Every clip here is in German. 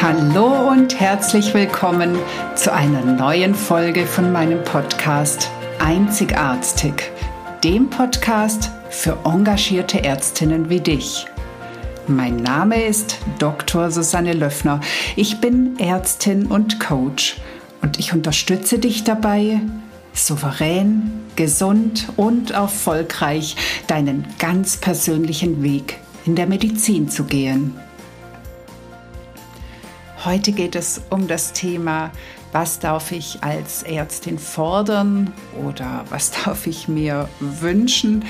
Hallo und herzlich willkommen zu einer neuen Folge von meinem Podcast Einzigartig, dem Podcast für engagierte Ärztinnen wie dich. Mein Name ist Dr. Susanne Löffner. Ich bin Ärztin und Coach und ich unterstütze dich dabei, souverän, gesund und erfolgreich deinen ganz persönlichen Weg in der Medizin zu gehen. Heute geht es um das Thema, was darf ich als Ärztin fordern oder was darf ich mir wünschen.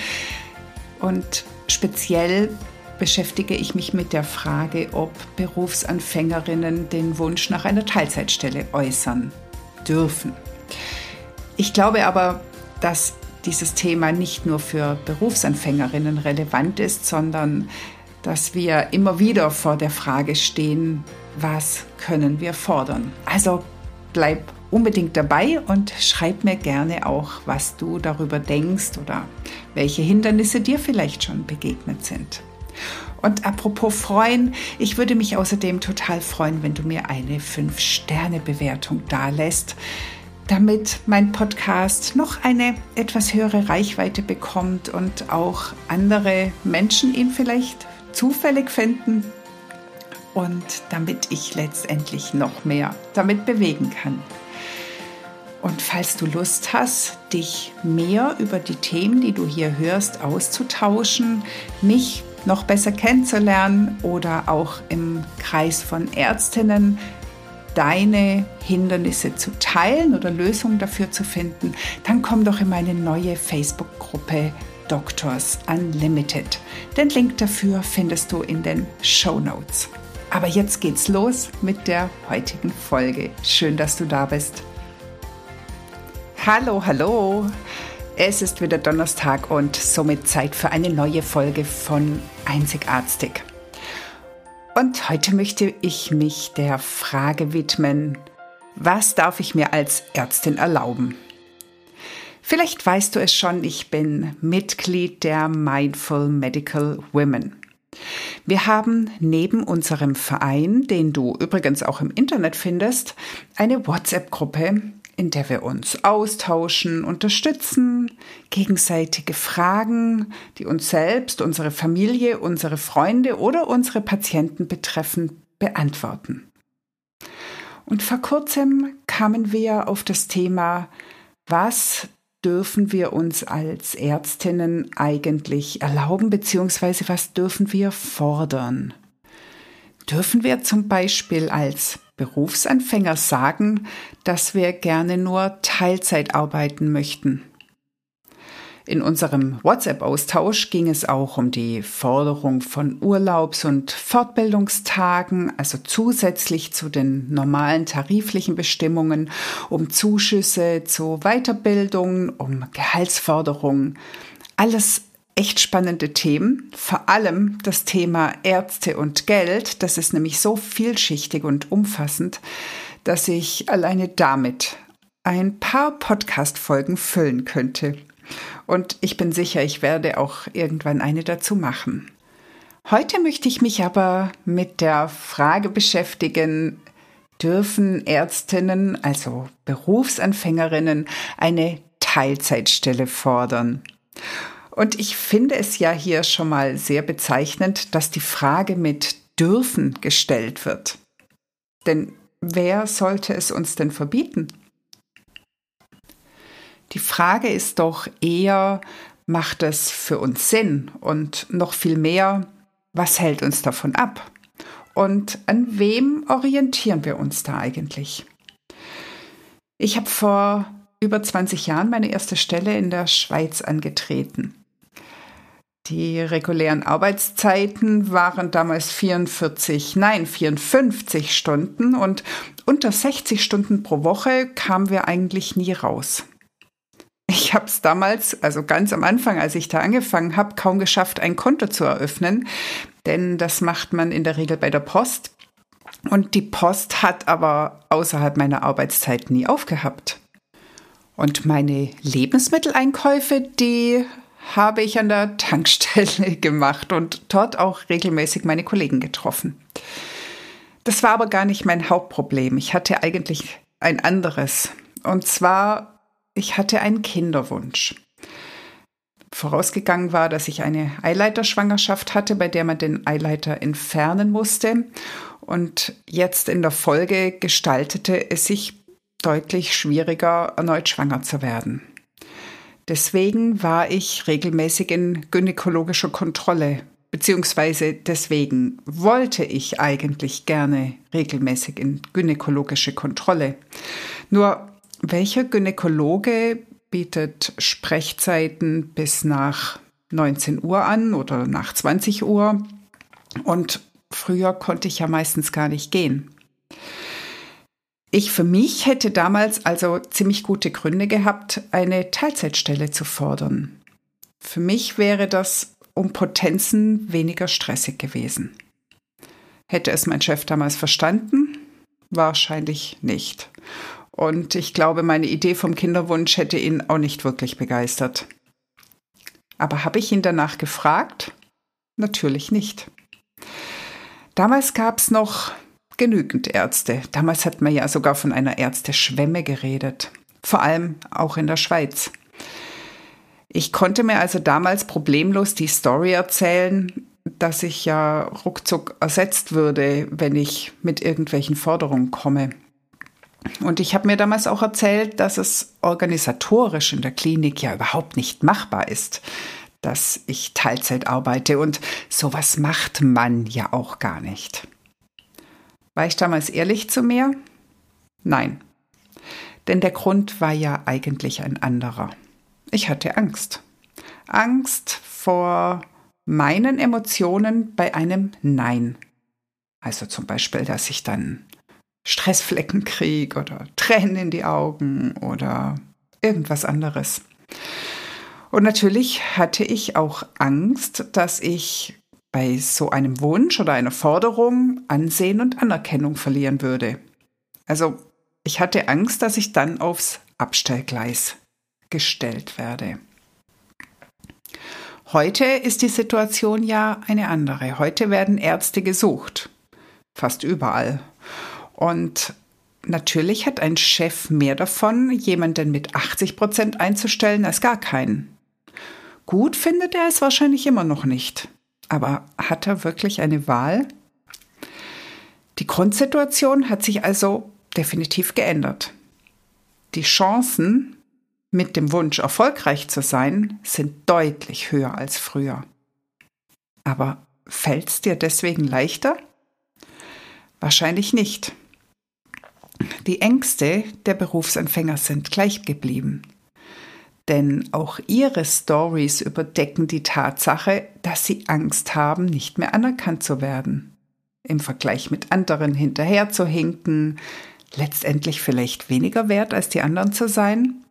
Und speziell beschäftige ich mich mit der Frage, ob Berufsanfängerinnen den Wunsch nach einer Teilzeitstelle äußern dürfen. Ich glaube aber, dass dieses Thema nicht nur für Berufsanfängerinnen relevant ist, sondern dass wir immer wieder vor der Frage stehen, was können wir fordern. Also bleib unbedingt dabei und schreib mir gerne auch, was du darüber denkst oder welche Hindernisse dir vielleicht schon begegnet sind. Und apropos freuen, ich würde mich außerdem total freuen, wenn du mir eine 5-Sterne-Bewertung dalässt, damit mein Podcast noch eine etwas höhere Reichweite bekommt und auch andere Menschen ihn vielleicht zufällig finden und damit ich letztendlich noch mehr damit bewegen kann. Und falls du Lust hast, dich mehr über die Themen, die du hier hörst, auszutauschen, mich noch besser kennenzulernen oder auch im Kreis von Ärztinnen deine Hindernisse zu teilen oder Lösungen dafür zu finden, dann komm doch in meine neue Facebook-Gruppe Doctors Unlimited. Den Link dafür findest du in den Show Notes. Aber jetzt geht's los mit der heutigen Folge. Schön, dass du da bist. Hallo, hallo. Es ist wieder Donnerstag und somit Zeit für eine neue Folge von Einzigartig. Und heute möchte ich mich der Frage widmen, was darf ich mir als Ärztin erlauben? Vielleicht weißt du es schon, ich bin Mitglied der Mindful Medical Women. Wir haben neben unserem Verein, den du übrigens auch im Internet findest, eine WhatsApp-Gruppe, in der wir uns austauschen, unterstützen, gegenseitige Fragen, die uns selbst, unsere Familie, unsere Freunde oder unsere Patienten betreffen, beantworten. Und vor kurzem kamen wir auf das Thema, was dürfen wir uns als Ärztinnen eigentlich erlauben, beziehungsweise was dürfen wir fordern? Dürfen wir zum Beispiel als Berufsanfänger sagen, dass wir gerne nur Teilzeit arbeiten möchten? In unserem WhatsApp-Austausch ging es auch um die Forderung von Urlaubs- und Fortbildungstagen, also zusätzlich zu den normalen tariflichen Bestimmungen, um Zuschüsse zu Weiterbildung, um Gehaltsforderungen. Alles echt spannende Themen, vor allem das Thema Ärzte und Geld. Das ist nämlich so vielschichtig und umfassend, dass ich alleine damit ein paar Podcast-Folgen füllen könnte. Und ich bin sicher, ich werde auch irgendwann eine dazu machen. Heute möchte ich mich aber mit der Frage beschäftigen, dürfen Ärztinnen, also Berufsanfängerinnen, eine Teilzeitstelle fordern? Und ich finde es ja hier schon mal sehr bezeichnend, dass die Frage mit dürfen gestellt wird. Denn wer sollte es uns denn verbieten? Die Frage ist doch eher, macht es für uns Sinn? Und noch viel mehr, was hält uns davon ab? Und an wem orientieren wir uns da eigentlich? Ich habe vor über 20 Jahren meine erste Stelle in der Schweiz angetreten. Die regulären Arbeitszeiten waren damals 44, nein, 54 Stunden und unter 60 Stunden pro Woche kamen wir eigentlich nie raus. Ich habe es damals, also ganz am Anfang, als ich da angefangen habe, kaum geschafft, ein Konto zu eröffnen, denn das macht man in der Regel bei der Post. Und die Post hat aber außerhalb meiner Arbeitszeit nie aufgehabt. Und meine Lebensmitteleinkäufe, die habe ich an der Tankstelle gemacht und dort auch regelmäßig meine Kollegen getroffen. Das war aber gar nicht mein Hauptproblem. Ich hatte eigentlich ein anderes. Und zwar, ich hatte einen Kinderwunsch. Vorausgegangen war, dass ich eine Eileiterschwangerschaft hatte, bei der man den Eileiter entfernen musste. Und jetzt in der Folge gestaltete es sich deutlich schwieriger, erneut schwanger zu werden. Deswegen war ich regelmäßig in gynäkologischer Kontrolle, beziehungsweise deswegen wollte ich eigentlich gerne regelmäßig in gynäkologische Kontrolle. Nur welcher Gynäkologe bietet Sprechzeiten bis nach 19 Uhr an oder nach 20 Uhr? Und früher konnte ich ja meistens gar nicht gehen. Ich für mich hätte damals also ziemlich gute Gründe gehabt, eine Teilzeitstelle zu fordern. Für mich wäre das um Potenzen weniger stressig gewesen. Hätte es mein Chef damals verstanden? Wahrscheinlich nicht. Und ich glaube, meine Idee vom Kinderwunsch hätte ihn auch nicht wirklich begeistert. Aber habe ich ihn danach gefragt? Natürlich nicht. Damals gab es noch genügend Ärzte. Damals hat man ja sogar von einer Ärzteschwemme geredet. Vor allem auch in der Schweiz. Ich konnte mir also damals problemlos die Story erzählen, dass ich ja ruckzuck ersetzt würde, wenn ich mit irgendwelchen Forderungen komme. Und ich habe mir damals auch erzählt, dass es organisatorisch in der Klinik ja überhaupt nicht machbar ist, dass ich Teilzeit arbeite und sowas macht man ja auch gar nicht. War ich damals ehrlich zu mir? Nein. Denn der Grund war ja eigentlich ein anderer. Ich hatte Angst. Angst vor meinen Emotionen bei einem Nein. Also zum Beispiel, dass ich dann Stressflecken kriege oder Tränen in die Augen oder irgendwas anderes. Und natürlich hatte ich auch Angst, dass ich bei so einem Wunsch oder einer Forderung Ansehen und Anerkennung verlieren würde. Also ich hatte Angst, dass ich dann aufs Abstellgleis gestellt werde. Heute ist die Situation ja eine andere. Heute werden Ärzte gesucht. Fast überall. Und natürlich hat ein Chef mehr davon, jemanden mit 80 Prozent einzustellen, als gar keinen. Gut findet er es wahrscheinlich immer noch nicht. Aber hat er wirklich eine Wahl? Die Grundsituation hat sich also definitiv geändert. Die Chancen, mit dem Wunsch erfolgreich zu sein, sind deutlich höher als früher. Aber fällt es dir deswegen leichter? Wahrscheinlich nicht. Die Ängste der Berufsanfänger sind gleich geblieben denn auch ihre Stories überdecken die Tatsache, dass sie Angst haben, nicht mehr anerkannt zu werden. Im Vergleich mit anderen hinterherzuhinken, letztendlich vielleicht weniger wert als die anderen zu sein.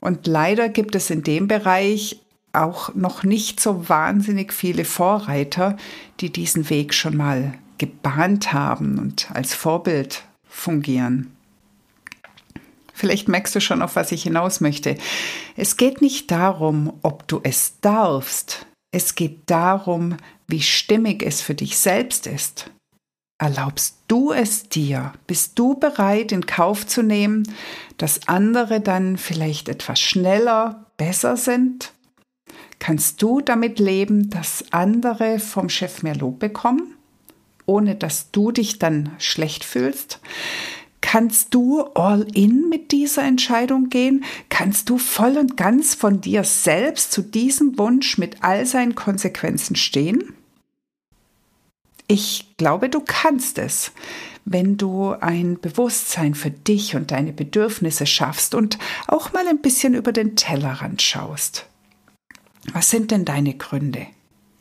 Und leider gibt es in dem Bereich auch noch nicht so wahnsinnig viele Vorreiter, die diesen Weg schon mal gebahnt haben und als Vorbild fungieren. Vielleicht merkst du schon, auf was ich hinaus möchte. Es geht nicht darum, ob du es darfst. Es geht darum, wie stimmig es für dich selbst ist. Erlaubst du es dir? Bist du bereit, in Kauf zu nehmen, dass andere dann vielleicht etwas schneller, besser sind? Kannst du damit leben, dass andere vom Chef mehr Lob bekommen, ohne dass du dich dann schlecht fühlst? Kannst du all in mit dieser Entscheidung gehen? Kannst du voll und ganz von dir selbst zu diesem Wunsch mit all seinen Konsequenzen stehen? Ich glaube, du kannst es, wenn du ein Bewusstsein für dich und deine Bedürfnisse schaffst und auch mal ein bisschen über den Tellerrand schaust. Was sind denn deine Gründe?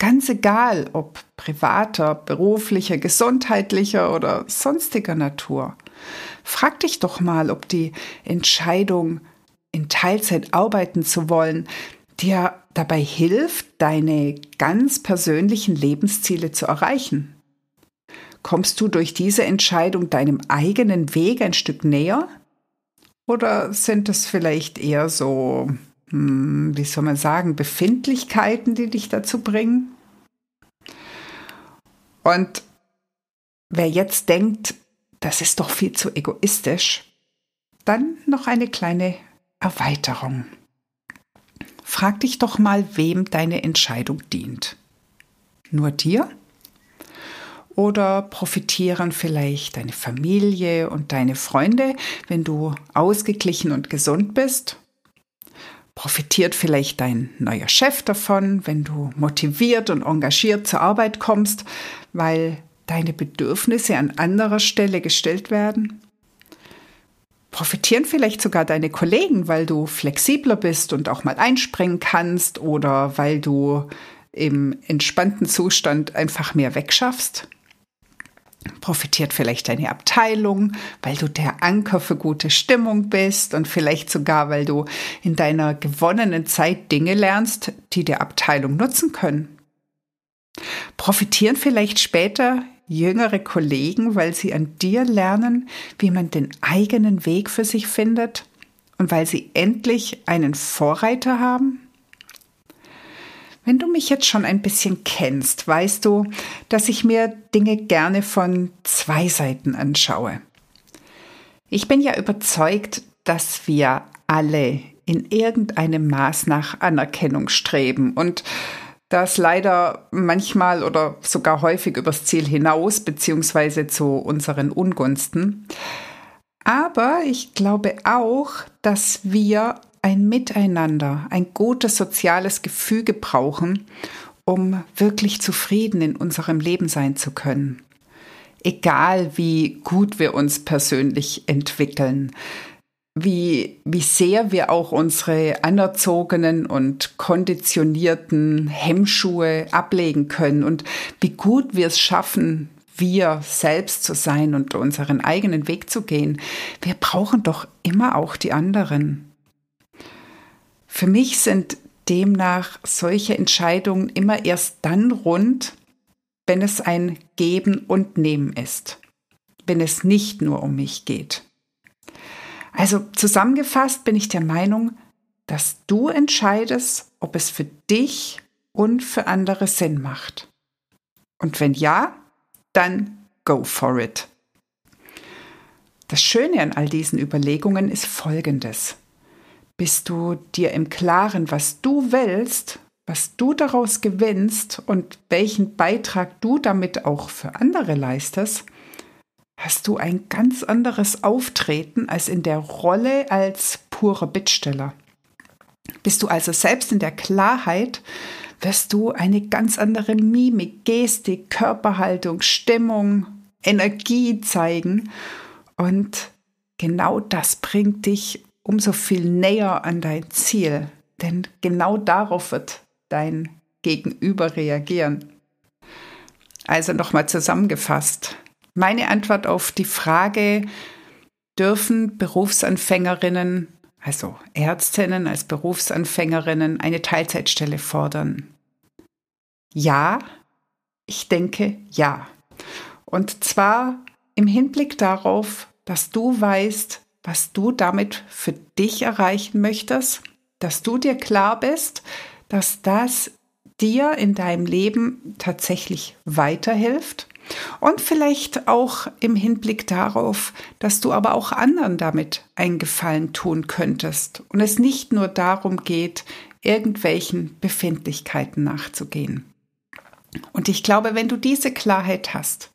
Ganz egal, ob privater, beruflicher, gesundheitlicher oder sonstiger Natur. Frag dich doch mal, ob die Entscheidung, in Teilzeit arbeiten zu wollen, dir dabei hilft, deine ganz persönlichen Lebensziele zu erreichen. Kommst du durch diese Entscheidung deinem eigenen Weg ein Stück näher? Oder sind es vielleicht eher so, wie soll man sagen, Befindlichkeiten, die dich dazu bringen? Und wer jetzt denkt, das ist doch viel zu egoistisch, dann noch eine kleine Erweiterung. Frag dich doch mal, wem deine Entscheidung dient. Nur dir? Oder profitieren vielleicht deine Familie und deine Freunde, wenn du ausgeglichen und gesund bist? Profitiert vielleicht dein neuer Chef davon, wenn du motiviert und engagiert zur Arbeit kommst, weil deine Bedürfnisse an anderer Stelle gestellt werden? Profitieren vielleicht sogar deine Kollegen, weil du flexibler bist und auch mal einspringen kannst oder weil du im entspannten Zustand einfach mehr wegschaffst? Profitiert vielleicht deine Abteilung, weil du der Anker für gute Stimmung bist und vielleicht sogar, weil du in deiner gewonnenen Zeit Dinge lernst, die der Abteilung nutzen können? Profitieren vielleicht später jüngere Kollegen, weil sie an dir lernen, wie man den eigenen Weg für sich findet und weil sie endlich einen Vorreiter haben? Wenn du mich jetzt schon ein bisschen kennst, weißt du, dass ich mir Dinge gerne von zwei Seiten anschaue. Ich bin ja überzeugt, dass wir alle in irgendeinem Maß nach Anerkennung streben und das leider manchmal oder sogar häufig übers Ziel hinaus, beziehungsweise zu unseren Ungunsten. Aber ich glaube auch, dass wir ein Miteinander, ein gutes soziales Gefüge brauchen, um wirklich zufrieden in unserem Leben sein zu können. Egal wie gut wir uns persönlich entwickeln, wie, wie sehr wir auch unsere anerzogenen und konditionierten Hemmschuhe ablegen können und wie gut wir es schaffen, wir selbst zu sein und unseren eigenen Weg zu gehen. Wir brauchen doch immer auch die anderen. Für mich sind demnach solche Entscheidungen immer erst dann rund, wenn es ein Geben und Nehmen ist, wenn es nicht nur um mich geht. Also zusammengefasst bin ich der Meinung, dass du entscheidest, ob es für dich und für andere Sinn macht. Und wenn ja, dann go for it. Das Schöne an all diesen Überlegungen ist Folgendes. Bist du dir im Klaren, was du willst, was du daraus gewinnst und welchen Beitrag du damit auch für andere leistest, hast du ein ganz anderes Auftreten als in der Rolle als purer Bittsteller. Bist du also selbst in der Klarheit, wirst du eine ganz andere Mimik, Gestik, Körperhaltung, Stimmung, Energie zeigen. Und genau das bringt dich umso viel näher an dein Ziel. Denn genau darauf wird dein Gegenüber reagieren. Also nochmal zusammengefasst. Meine Antwort auf die Frage, dürfen Berufsanfängerinnen, also Ärztinnen als Berufsanfängerinnen, eine Teilzeitstelle fordern? Ja, ich denke ja. Und zwar im Hinblick darauf, dass du weißt, was du damit für dich erreichen möchtest, dass du dir klar bist, dass das dir in deinem Leben tatsächlich weiterhilft und vielleicht auch im Hinblick darauf, dass du aber auch anderen damit einen Gefallen tun könntest und es nicht nur darum geht, irgendwelchen Befindlichkeiten nachzugehen. Und ich glaube, wenn du diese Klarheit hast,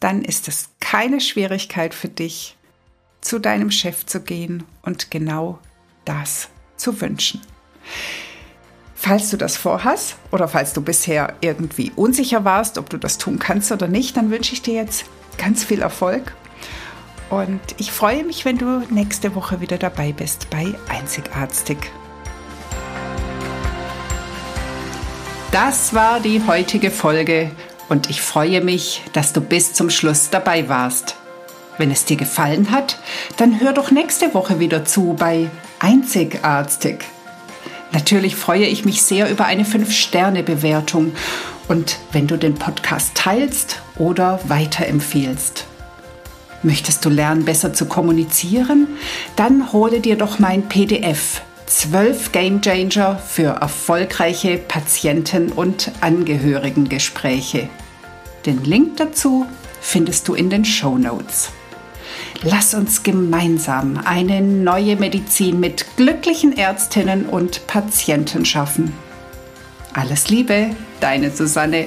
dann ist es keine Schwierigkeit für dich, zu deinem Chef zu gehen und genau das zu wünschen. Falls du das vorhast oder falls du bisher irgendwie unsicher warst, ob du das tun kannst oder nicht, dann wünsche ich dir jetzt ganz viel Erfolg. Und ich freue mich, wenn du nächste Woche wieder dabei bist bei Einzigartig. Das war die heutige Folge und ich freue mich, dass du bis zum Schluss dabei warst. Wenn es dir gefallen hat, dann hör doch nächste Woche wieder zu bei Einzigartig. Natürlich freue ich mich sehr über eine 5-Sterne-Bewertung und wenn du den Podcast teilst oder weiterempfiehlst. Möchtest du lernen, besser zu kommunizieren? Dann hole dir doch mein PDF 12 Game Changer für erfolgreiche Patienten- und Angehörigengespräche. Den Link dazu findest du in den Show Notes. Lass uns gemeinsam eine neue Medizin mit glücklichen Ärztinnen und Patienten schaffen. Alles Liebe, deine Susanne